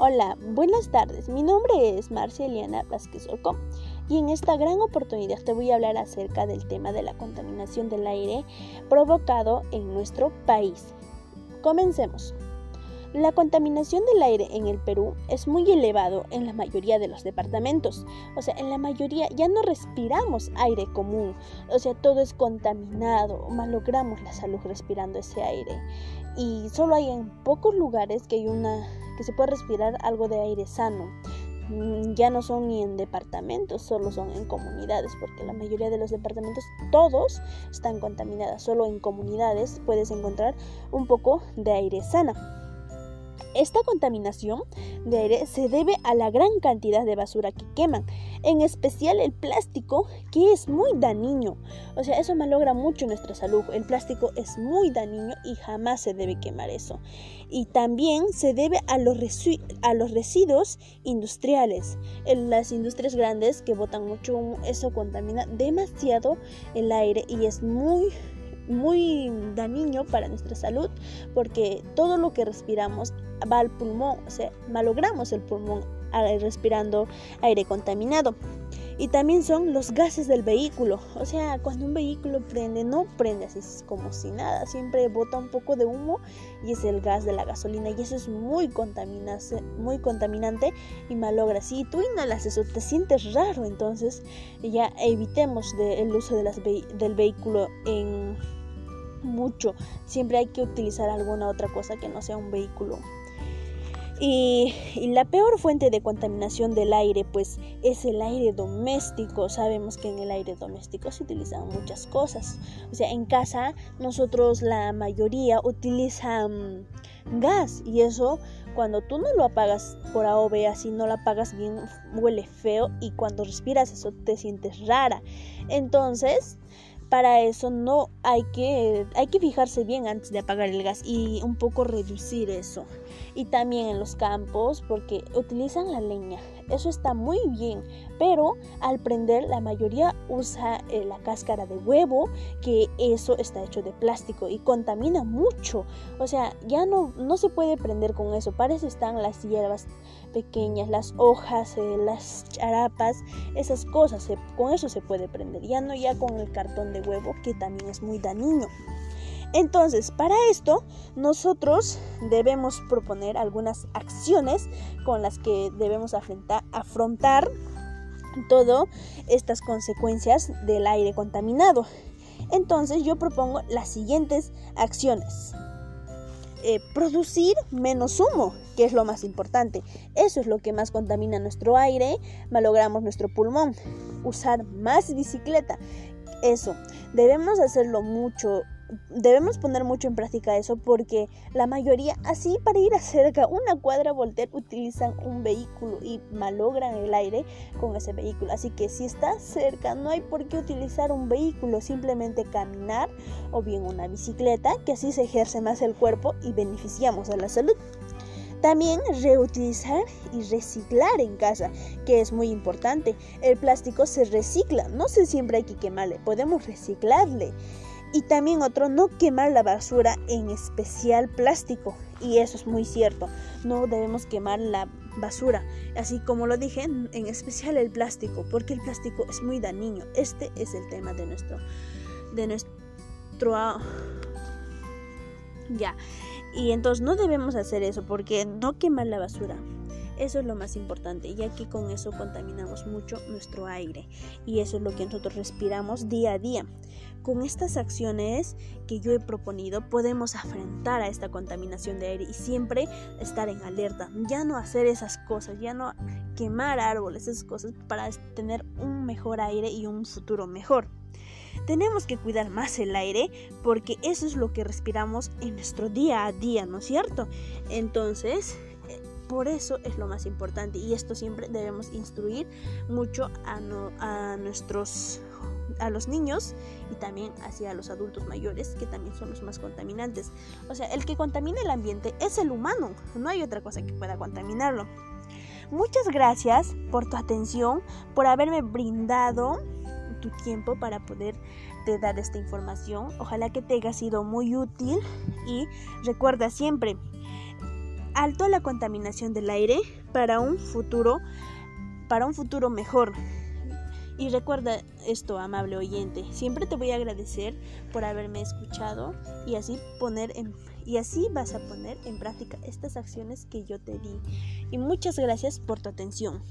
Hola, buenas tardes. Mi nombre es Marceliana Vázquez Orcón y en esta gran oportunidad te voy a hablar acerca del tema de la contaminación del aire provocado en nuestro país. Comencemos. La contaminación del aire en el Perú es muy elevado en la mayoría de los departamentos. O sea, en la mayoría ya no respiramos aire común. O sea, todo es contaminado. Malogramos la salud respirando ese aire. Y solo hay en pocos lugares que hay una que se puede respirar algo de aire sano. Mm, ya no son ni en departamentos, solo son en comunidades, porque la mayoría de los departamentos, todos están contaminados. Solo en comunidades puedes encontrar un poco de aire sana. Esta contaminación de aire se debe a la gran cantidad de basura que queman, en especial el plástico que es muy dañino. O sea, eso malogra mucho nuestra salud. El plástico es muy dañino y jamás se debe quemar eso. Y también se debe a los, residuos industriales. En las industrias grandes que botan mucho eso contamina demasiado el aire y es muy muy dañino para nuestra salud porque todo lo que respiramos va al pulmón, o sea, malogramos el pulmón respirando aire contaminado. Y también son los gases del vehículo. O sea, cuando un vehículo prende, no prende así como si nada. Siempre bota un poco de humo y es el gas de la gasolina. Y eso es muy, muy contaminante y malogra. Si tú inhalas eso, te sientes raro. Entonces ya evitemos el uso del vehículo en mucho. Siempre hay que utilizar alguna otra cosa que no sea un vehículo. Y, la peor fuente de contaminación del aire pues es el aire doméstico. Sabemos que en el aire doméstico se utilizan muchas cosas. O sea, en casa nosotros la mayoría utilizan gas y eso cuando tú no lo apagas por A o B así no lo apagas bien huele feo y cuando respiras eso te sientes rara. Entonces para eso no hay que, hay que fijarse bien antes de apagar el gas y un poco reducir eso. Y también en los campos porque utilizan la leña. Eso está muy bien, pero al prender la mayoría usa eh, la cáscara de huevo, que eso está hecho de plástico y contamina mucho. O sea, ya no, no se puede prender con eso. Para eso están las hierbas pequeñas, las hojas, eh, las charapas, esas cosas. con eso se puede prender. Ya no ya con el cartón de huevo, que también es muy dañino. Entonces, para esto, nosotros debemos proponer algunas acciones con las que debemos afrontar, todas estas consecuencias del aire contaminado. Entonces, yo propongo las siguientes acciones. Eh, producir menos humo, que es lo más importante. Eso es lo que más contamina nuestro aire, malogramos nuestro pulmón. Usar más bicicleta. Eso, debemos hacerlo mucho debemos poner mucho en práctica eso porque la mayoría, así para ir a cerca, una cuadra voltear, utilizan un vehículo y malogran el aire con ese vehículo. Así que si estás cerca, no hay por qué utilizar un vehículo, simplemente caminar o bien una bicicleta, que así se ejerce más el cuerpo y beneficiamos a la salud. También reutilizar y reciclar en casa, que es muy importante. El plástico se recicla, no se siempre hay que quemarle, podemos reciclarle. Y también otro, no quemar la basura, en especial plástico. Y eso es muy cierto, no debemos quemar la basura. Así como lo dije, en especial el plástico, porque el plástico es muy dañino. Este es el tema de nuestro... De nuestro ya. Y entonces no debemos hacer eso porque no quemar la basura. Eso es lo más importante, ya que con eso contaminamos mucho nuestro aire y eso es lo que nosotros respiramos día a día. Con estas acciones que yo he proponido podemos afrontar a esta contaminación de aire y siempre estar en alerta, ya no hacer esas cosas, ya no quemar árboles, esas cosas para tener un mejor aire y un futuro mejor. Tenemos que cuidar más el aire porque eso es lo que respiramos en nuestro día a día, ¿no es cierto? Entonces, por eso es lo más importante y esto siempre debemos instruir mucho a, nuestros a los niños y también hacia los adultos mayores que también son los más contaminantes. O sea, el que contamina el ambiente es el humano, no hay otra cosa que pueda contaminarlo. Muchas gracias por tu atención, por haberme brindado tu tiempo para poder te dar esta información. Ojalá que te haya sido muy útil y recuerda siempre, alto la contaminación del aire para un futuro para un futuro mejor. Y recuerda esto, amable oyente, siempre te voy a agradecer por haberme escuchado y así poner y así vas a poner en práctica estas acciones que yo te di. Y muchas gracias por tu atención.